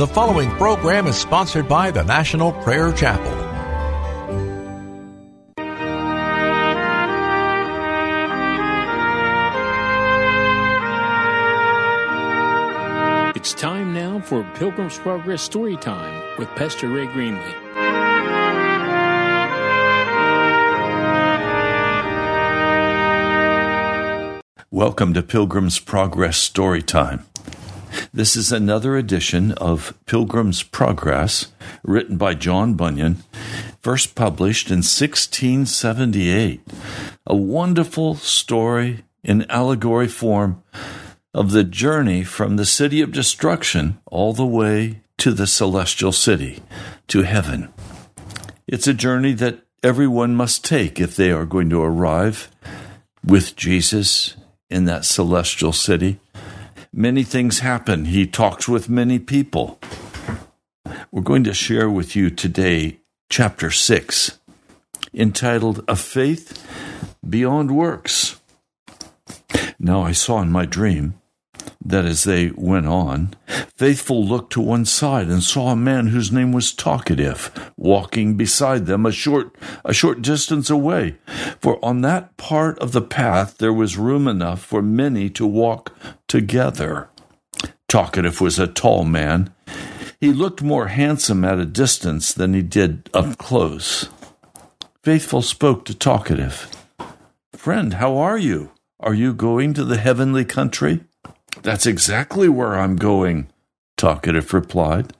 The following program is sponsored by the National Prayer Chapel. It's time now for Pilgrim's Progress Story Time with Pastor Ray Greenley. Welcome to Pilgrim's Progress Story Time. This is another edition of Pilgrim's Progress, written by John Bunyan, first published in 1678. A wonderful story in allegory form of the journey from the city of destruction all the way to the celestial city, to heaven. It's a journey that everyone must take if they are going to arrive with Jesus in that celestial city. Many things happen. He talks with many people. We're going to share with you today chapter 6, entitled A Faith Beyond Works. Now I saw in my dream that as they went on, Faithful looked to one side and saw a man whose name was Talkative walking beside them a short a short distance away. For on that part of the path there was room enough for many to walk together. Talkative was a tall man. He looked more handsome at a distance than he did up close. Faithful spoke to Talkative. Friend, how are you? Are you going to the heavenly country? That's exactly where I'm going, Talkative replied.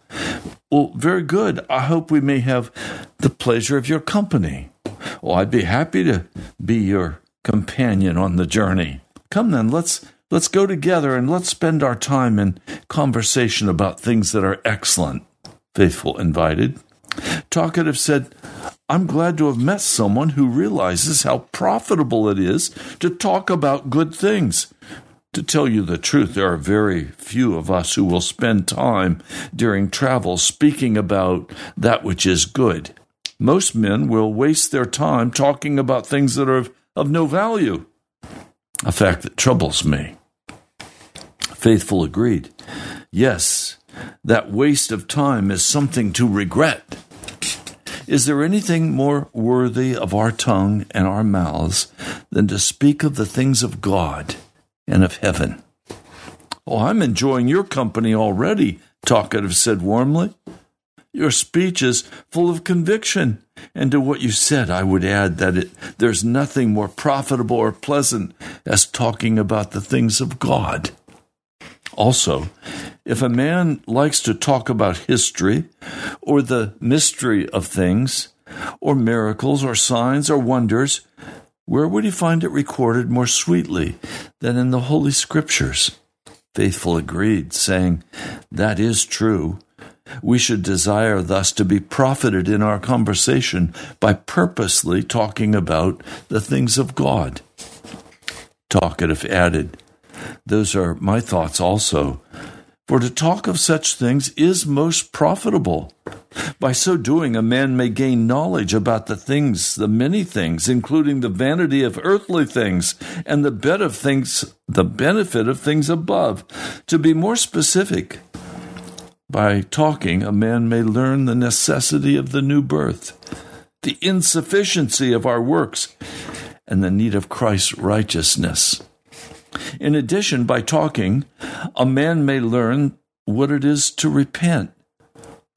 Well, very good. I hope we may have the pleasure of your company. Well, I'd be happy to be your companion on the journey. Come then, let's let's go together and let's spend our time in conversation about things that are excellent. Faithful invited. Talkative said, I'm glad to have met someone who realizes how profitable it is to talk about good things. To tell you the truth, there are very few of us who will spend time during travel speaking about that which is good. Most men will waste their time talking about things that are of, of no value, a fact that troubles me. Faithful agreed. Yes, that waste of time is something to regret. Is there anything more worthy of our tongue and our mouths than to speak of the things of God? And of heaven. Oh, I'm enjoying your company already, Talkative said warmly. Your speech is full of conviction. And to what you said, I would add that it, there's nothing more profitable or pleasant as talking about the things of God. Also, if a man likes to talk about history or the mystery of things, or miracles or signs or wonders, where would he find it recorded more sweetly than in the Holy Scriptures? Faithful agreed, saying, That is true. We should desire thus to be profited in our conversation by purposely talking about the things of God. Talkative added, Those are my thoughts also. For to talk of such things is most profitable. By so doing, a man may gain knowledge about the things, the many things, including the vanity of earthly things and the bed of things, the benefit of things above. To be more specific, by talking, a man may learn the necessity of the new birth, the insufficiency of our works, and the need of Christ's righteousness. In addition, by talking, a man may learn what it is to repent,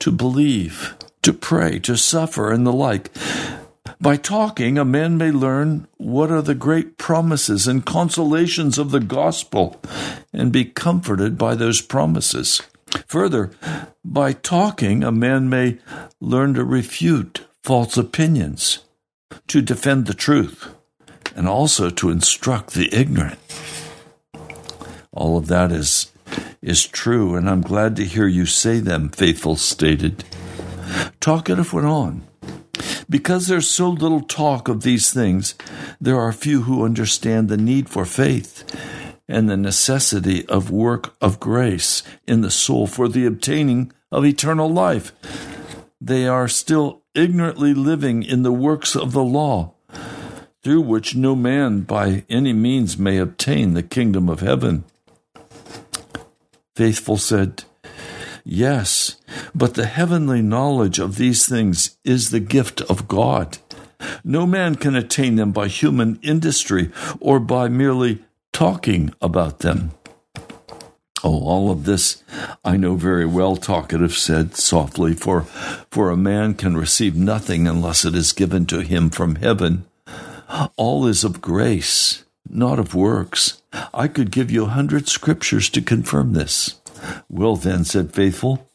to believe, to pray, to suffer, and the like. By talking, a man may learn what are the great promises and consolations of the gospel and be comforted by those promises. Further, by talking, a man may learn to refute false opinions, to defend the truth, and also to instruct the ignorant. All of that is is true, and I'm glad to hear you say them, Faithful stated. Talkative went on. Because there's so little talk of these things, there are few who understand the need for faith and the necessity of work of grace in the soul for the obtaining of eternal life. They are still ignorantly living in the works of the law, through which no man by any means may obtain the kingdom of heaven. Faithful said, Yes, but the heavenly knowledge of these things is the gift of God. No man can attain them by human industry or by merely talking about them. Oh, all of this I know very well, Talkative said softly, for, for a man can receive nothing unless it is given to him from heaven. All is of grace, not of works. I could give you a hundred scriptures to confirm this. Well, then, said Faithful,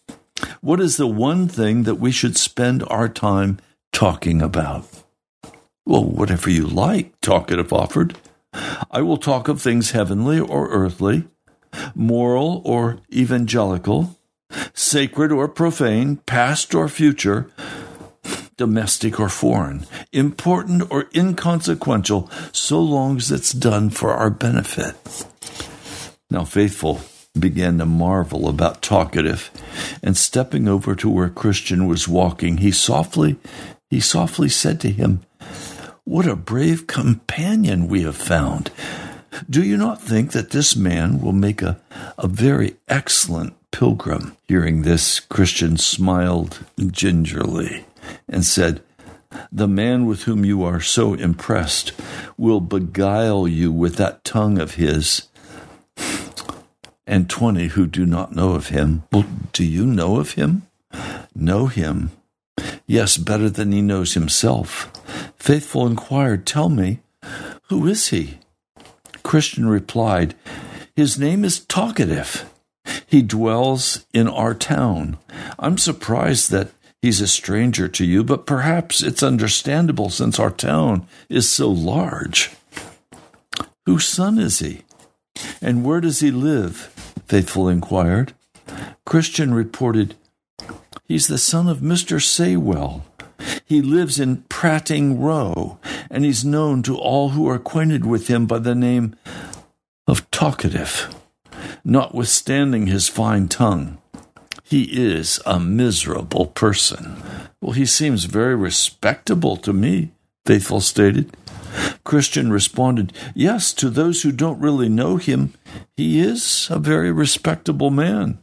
what is the one thing that we should spend our time talking about? Well, whatever you like, Talkative offered. I will talk of things heavenly or earthly, moral or evangelical, sacred or profane, past or future, domestic or foreign, important or inconsequential, so long as it's done for our benefit. Now, faithful began to marvel about talkative, and stepping over to where Christian was walking, he softly he softly said to him, What a brave companion we have found. Do you not think that this man will make a, a very excellent pilgrim? Hearing this, Christian smiled gingerly and said, The man with whom you are so impressed will beguile you with that tongue of his and twenty who do not know of him. Well, do you know of him? Know him? Yes, better than he knows himself. Faithful inquired, Tell me, who is he? Christian replied, His name is Talkative. He dwells in our town. I'm surprised that he's a stranger to you, but perhaps it's understandable since our town is so large. Whose son is he? And where does he live? Faithful inquired. Christian reported, He's the son of Mr. Saywell. He lives in Prating Row, and he's known to all who are acquainted with him by the name of Talkative, notwithstanding his fine tongue. He is a miserable person. Well, he seems very respectable to me, Faithful stated. Christian responded, Yes, to those who don't really know him, he is a very respectable man.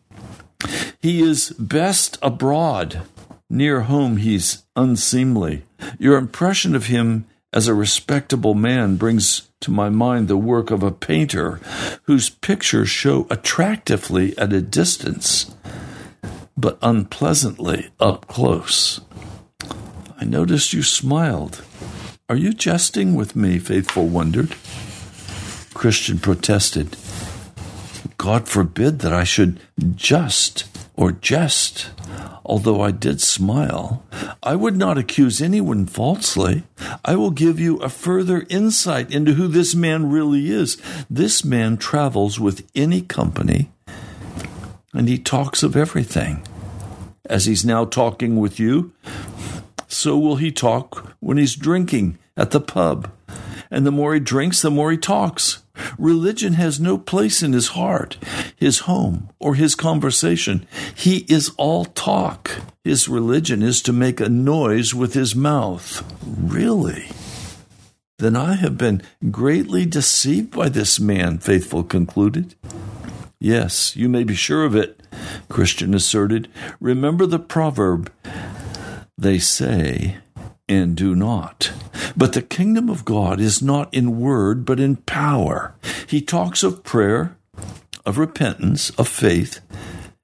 He is best abroad. Near home, he's unseemly. Your impression of him as a respectable man brings to my mind the work of a painter whose pictures show attractively at a distance, but unpleasantly up close. I noticed you smiled. Are you jesting with me? Faithful wondered. Christian protested. God forbid that I should just or jest. Although I did smile, I would not accuse anyone falsely. I will give you a further insight into who this man really is. This man travels with any company and he talks of everything. As he's now talking with you, so will he talk when he's drinking at the pub. And the more he drinks, the more he talks. Religion has no place in his heart, his home, or his conversation. He is all talk. His religion is to make a noise with his mouth. Really? Then I have been greatly deceived by this man, Faithful concluded. Yes, you may be sure of it, Christian asserted. Remember the proverb they say and do not. But the kingdom of God is not in word, but in power. He talks of prayer, of repentance, of faith,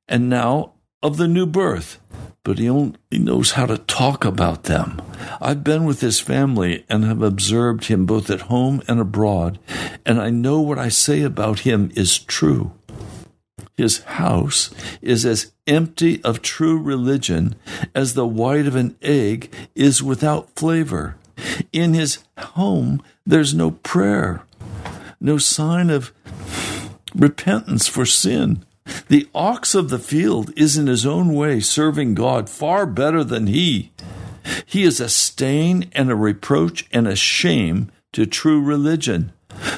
and now of the new birth. But he only knows how to talk about them. I've been with his family and have observed him both at home and abroad, and I know what I say about him is true. His house is as empty of true religion as the white of an egg is without flavor. In his home, there's no prayer, no sign of repentance for sin. The ox of the field is in his own way serving God far better than he. He is a stain and a reproach and a shame to true religion.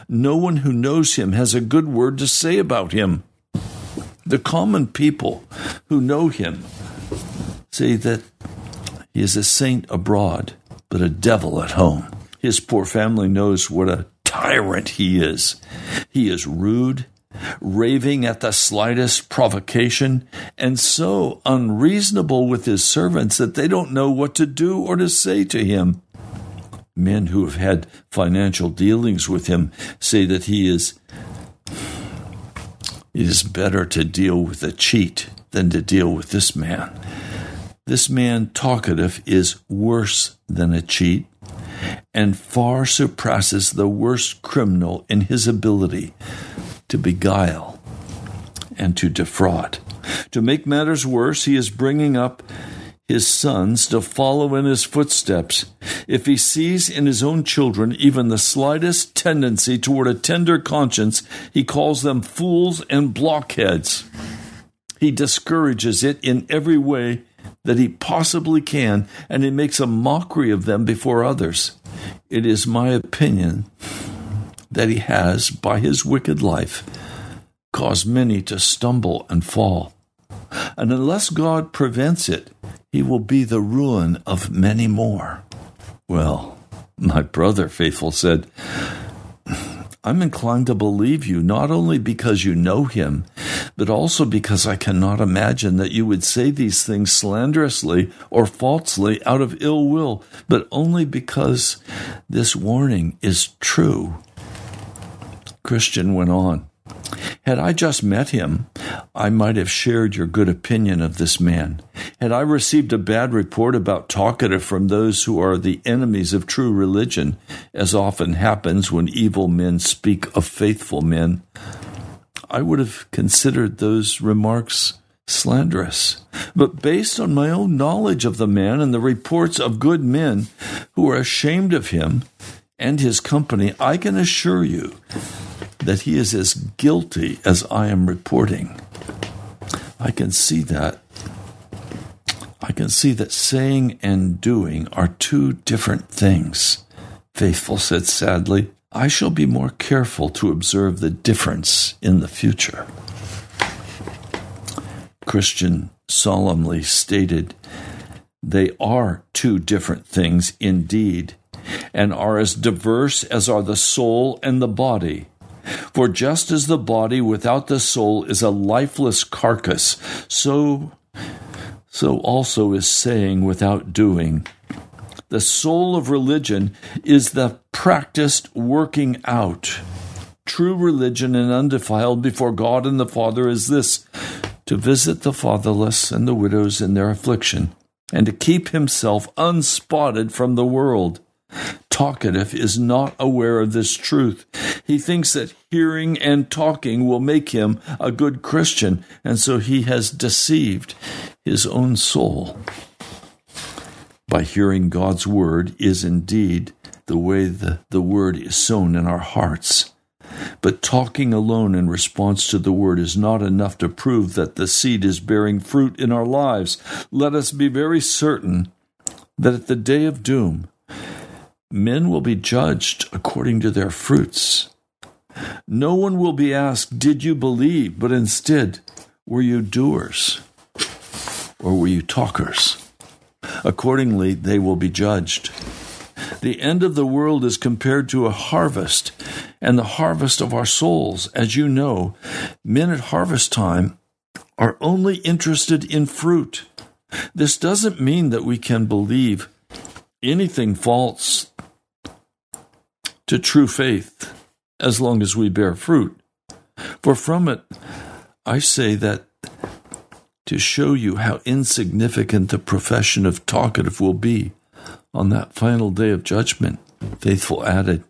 No one who knows him has a good word to say about him. The common people who know him say that he is a saint abroad, but a devil at home. His poor family knows what a tyrant he is. He is rude raving at the slightest provocation, and so unreasonable with his servants that they don't know what to do or to say to him. Men who have had financial dealings with him say that he is it is better to deal with a cheat than to deal with this man. This man, talkative, is worse than a cheat and far surpasses the worst criminal in his ability to beguile and to defraud. To make matters worse, he is bringing up his sons to follow in his footsteps. If he sees in his own children even the slightest tendency toward a tender conscience, he calls them fools and blockheads. He discourages it in every way that he possibly can, and he makes a mockery of them before others. It is my opinion that he has, by his wicked life, caused many to stumble and fall. And unless God prevents it, he will be the ruin of many more. Well, my brother, Faithful said, I'm inclined to believe you not only because you know him, but also because I cannot imagine that you would say these things slanderously or falsely out of ill will, but only because this warning is true. Christian went on. Had I just met him, I might have shared your good opinion of this man. Had I received a bad report about talkative from those who are the enemies of true religion, as often happens when evil men speak of faithful men, I would have considered those remarks slanderous. But based on my own knowledge of the man and the reports of good men who are ashamed of him and his company, I can assure you that he is as guilty as I am reporting. I can see that. I can see that saying and doing are two different things. Faithful said sadly, I shall be more careful to observe the difference in the future. Christian solemnly stated, They are two different things indeed, and are as diverse as are the soul and the body. For just as the body without the soul is a lifeless carcass, so so also is saying without doing. The soul of religion is the practiced working out. True religion and undefiled before God and the Father is this to visit the fatherless and the widows in their affliction, and to keep himself unspotted from the world talkative is not aware of this truth. He thinks that hearing and talking will make him a good Christian, and so he has deceived his own soul. By hearing God's word is indeed the way the, the word is sown in our hearts. But talking alone in response to the word is not enough to prove that the seed is bearing fruit in our lives. Let us be very certain that at the day of doom, Men will be judged according to their fruits. No one will be asked, Did you believe? But instead, were you doers? Or were you talkers? Accordingly, they will be judged. The end of the world is compared to a harvest, and the harvest of our souls. As you know, men at harvest time are only interested in fruit. This doesn't mean that we can believe anything false to true faith as long as we bear fruit. For from it, I say that to show you how insignificant the profession of talkative will be on that final day of judgment, Faithful added,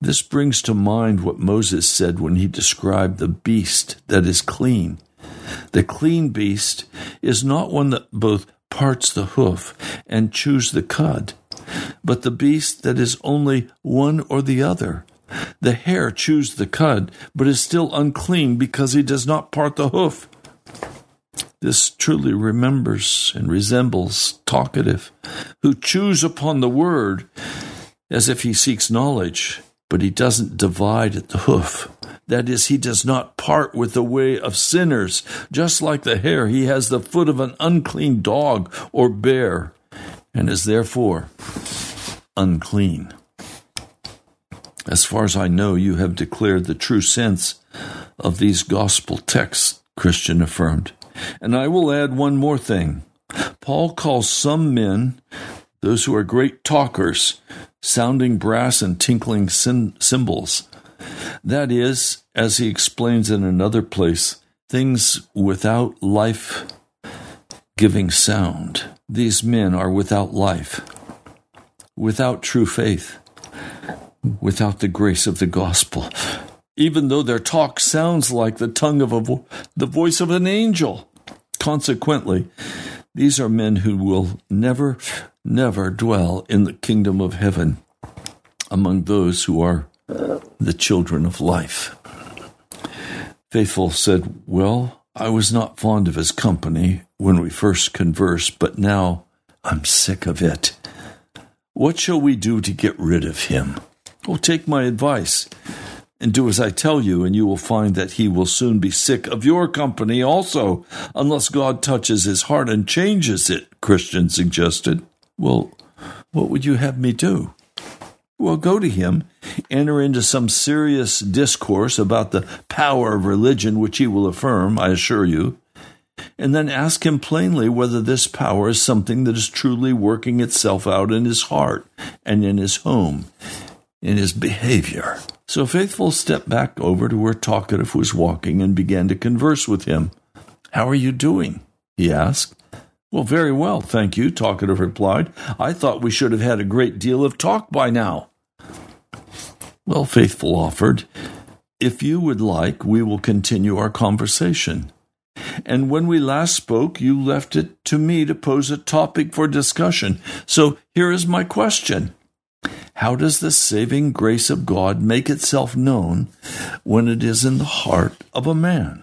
This brings to mind what Moses said when he described the beast that is clean. The clean beast is not one that both parts the hoof and chews the cud but the beast that is only one or the other. The hare chews the cud, but is still unclean because he does not part the hoof. This truly remembers and resembles talkative, who chews upon the word as if he seeks knowledge, but he doesn't divide at the hoof. That is, he does not part with the way of sinners. Just like the hare, he has the foot of an unclean dog or bear and is therefore unclean. As far as I know, you have declared the true sense of these gospel texts, Christian affirmed. And I will add one more thing. Paul calls some men, those who are great talkers, sounding brass and tinkling cymbals. That is, as he explains in another place, things without life giving sound. These men are without life, without true faith, without the grace of the gospel, even though their talk sounds like the tongue of vo- the voice of an angel. Consequently, these are men who will never, never dwell in the kingdom of heaven among those who are the children of life. Faithful said, Well, I was not fond of his company when we first conversed, but now I'm sick of it. What shall we do to get rid of him? Well, take my advice and do as I tell you, and you will find that he will soon be sick of your company also, unless God touches his heart and changes it, Christian suggested. Well, what would you have me do? Well, go to him, enter into some serious discourse about the power of religion, which he will affirm, I assure you, and then ask him plainly whether this power is something that is truly working itself out in his heart and in his home, in his behavior. So Faithful stepped back over to where Talkative was walking and began to converse with him. How are you doing? he asked. Well, very well, thank you, Talkative replied. I thought we should have had a great deal of talk by now. Well, Faithful offered, If you would like, we will continue our conversation. And when we last spoke, you left it to me to pose a topic for discussion. So here is my question How does the saving grace of God make itself known when it is in the heart of a man?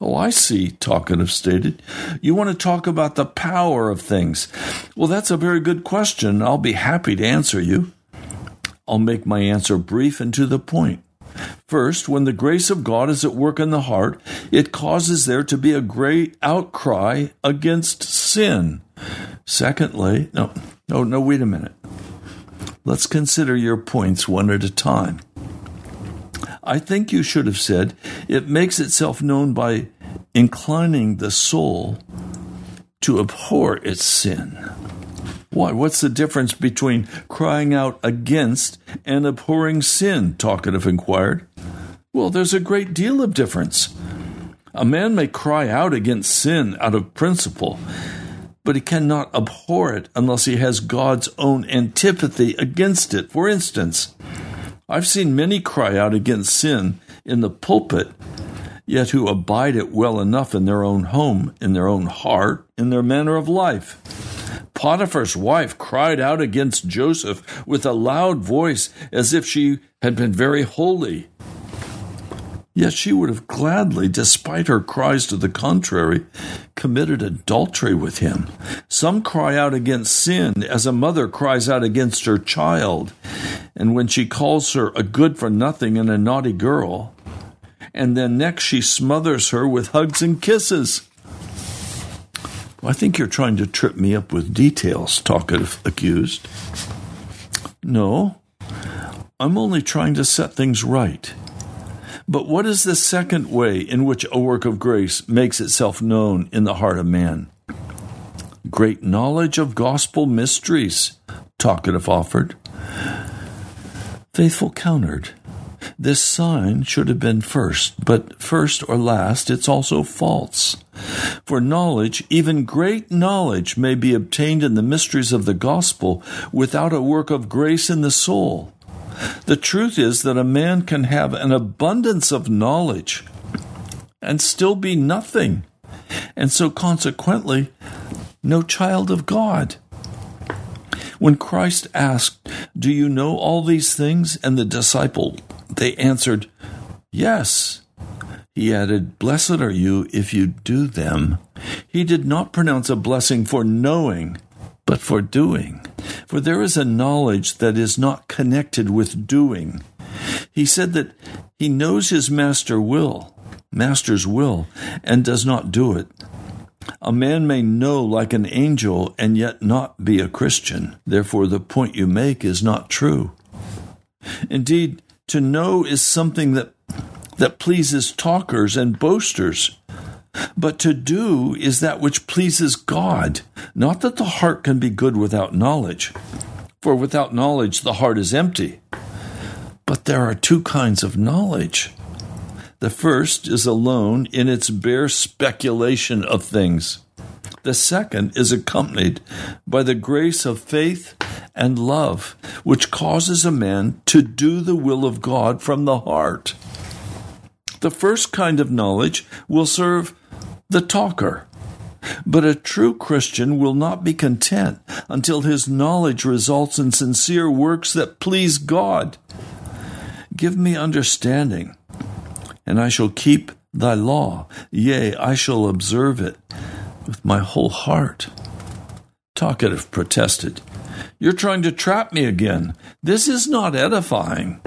Oh, I see, Talkative stated. You want to talk about the power of things. Well, that's a very good question. I'll be happy to answer you. I'll make my answer brief and to the point. First, when the grace of God is at work in the heart, it causes there to be a great outcry against sin. Secondly, no, no, no, wait a minute. Let's consider your points one at a time. I think you should have said it makes itself known by inclining the soul to abhor its sin. Why? What's the difference between crying out against and abhorring sin? Talkative inquired. Well, there's a great deal of difference. A man may cry out against sin out of principle, but he cannot abhor it unless he has God's own antipathy against it. For instance, I've seen many cry out against sin in the pulpit, yet who abide it well enough in their own home, in their own heart, in their manner of life. Potiphar's wife cried out against Joseph with a loud voice as if she had been very holy. Yet she would have gladly, despite her cries to the contrary, committed adultery with him. Some cry out against sin as a mother cries out against her child, and when she calls her a good for nothing and a naughty girl, and then next she smothers her with hugs and kisses. I think you're trying to trip me up with details, Talkative accused. No, I'm only trying to set things right. But what is the second way in which a work of grace makes itself known in the heart of man? Great knowledge of gospel mysteries, Talkative offered. Faithful countered. This sign should have been first, but first or last, it's also false. For knowledge, even great knowledge, may be obtained in the mysteries of the gospel without a work of grace in the soul. The truth is that a man can have an abundance of knowledge and still be nothing, and so consequently, no child of God. When Christ asked, Do you know all these things? and the disciple, they answered, Yes. He added, Blessed are you if you do them. He did not pronounce a blessing for knowing, but for doing. For there is a knowledge that is not connected with doing. He said that he knows his master will, master's will, and does not do it. A man may know like an angel and yet not be a Christian. Therefore, the point you make is not true. Indeed, to know is something that that pleases talkers and boasters. But to do is that which pleases God, not that the heart can be good without knowledge. For without knowledge, the heart is empty. But there are two kinds of knowledge. The first is alone in its bare speculation of things. The second is accompanied by the grace of faith and love, which causes a man to do the will of God from the heart. The first kind of knowledge will serve the talker. But a true Christian will not be content until his knowledge results in sincere works that please God. Give me understanding, and I shall keep thy law. Yea, I shall observe it with my whole heart. Talkative protested. You're trying to trap me again. This is not edifying.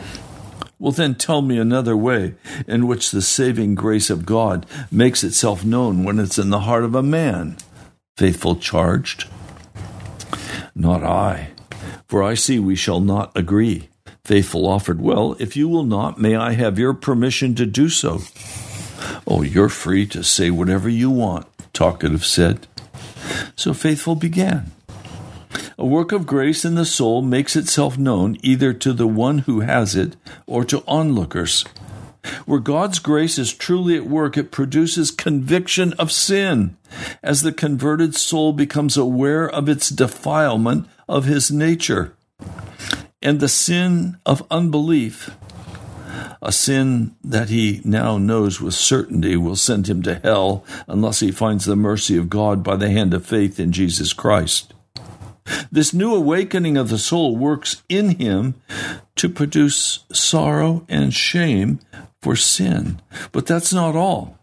Well, then tell me another way in which the saving grace of God makes itself known when it's in the heart of a man. Faithful charged. Not I, for I see we shall not agree. Faithful offered, Well, if you will not, may I have your permission to do so? Oh, you're free to say whatever you want, Talkative said. So Faithful began. A work of grace in the soul makes itself known either to the one who has it or to onlookers. Where God's grace is truly at work, it produces conviction of sin as the converted soul becomes aware of its defilement of his nature. And the sin of unbelief, a sin that he now knows with certainty will send him to hell unless he finds the mercy of God by the hand of faith in Jesus Christ. This new awakening of the soul works in him to produce sorrow and shame for sin. But that's not all.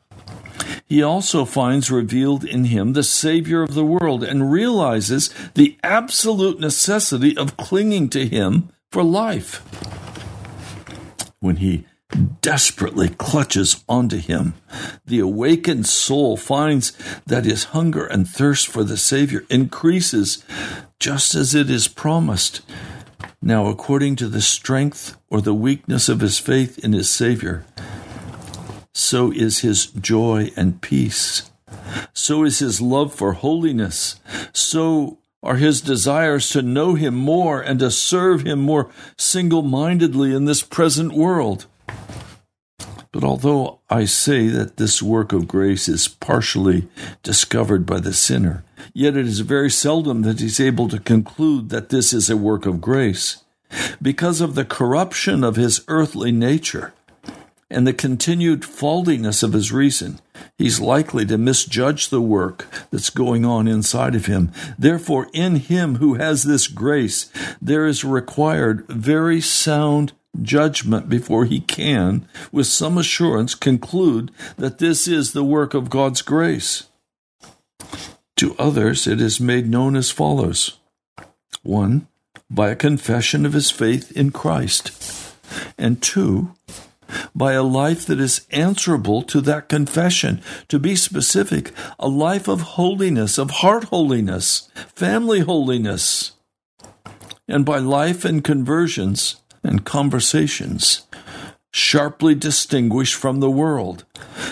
He also finds revealed in him the Savior of the world and realizes the absolute necessity of clinging to him for life. When he desperately clutches onto him. The awakened soul finds that his hunger and thirst for the Savior increases just as it is promised. Now, according to the strength or the weakness of his faith in his Savior, so is his joy and peace. So is his love for holiness. So are his desires to know him more and to serve him more single mindedly in this present world. But although I say that this work of grace is partially discovered by the sinner, yet it is very seldom that he's able to conclude that this is a work of grace. Because of the corruption of his earthly nature and the continued faultiness of his reason, he's likely to misjudge the work that's going on inside of him. Therefore, in him who has this grace, there is required very sound judgment before he can, with some assurance, conclude that this is the work of God's grace. To others, it is made known as follows 1. By a confession of his faith in Christ, and 2. By a life that is answerable to that confession. To be specific, a life of holiness, of heart holiness, family holiness. And by life and conversions, and conversations sharply distinguished from the world.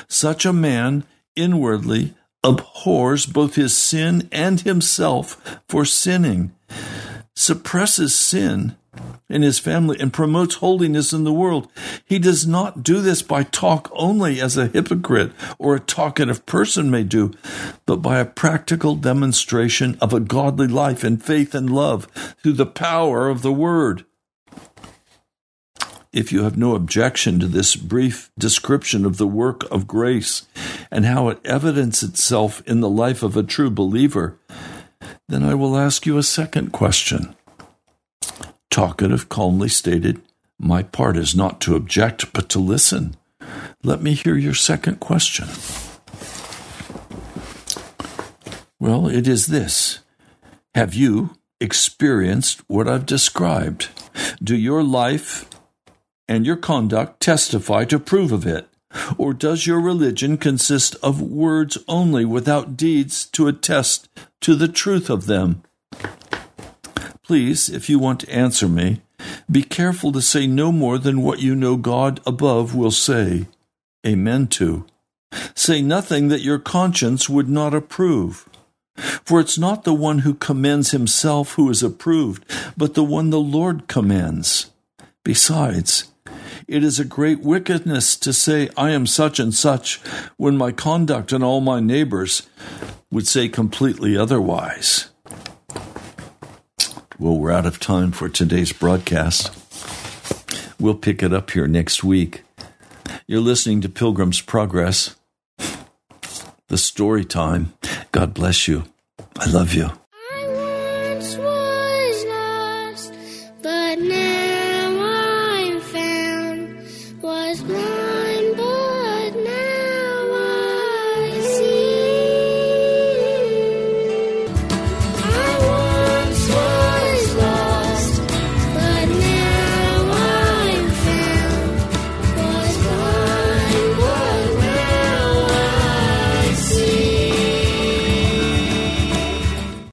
Such a man inwardly abhors both his sin and himself for sinning, suppresses sin in his family, and promotes holiness in the world. He does not do this by talk only as a hypocrite or a talkative person may do, but by a practical demonstration of a godly life in faith and love through the power of the word if you have no objection to this brief description of the work of grace and how it evidences itself in the life of a true believer, then I will ask you a second question. Talkative calmly stated, My part is not to object, but to listen. Let me hear your second question. Well, it is this Have you experienced what I've described? Do your life and your conduct testify to prove of it? Or does your religion consist of words only without deeds to attest to the truth of them? Please, if you want to answer me, be careful to say no more than what you know God above will say. amen to. Say nothing that your conscience would not approve. For it's not the one who commends himself who is approved, but the one the Lord commends. Besides, it is a great wickedness to say, I am such and such, when my conduct and all my neighbors would say completely otherwise. Well, we're out of time for today's broadcast. We'll pick it up here next week. You're listening to Pilgrim's Progress, the story time. God bless you. I love you.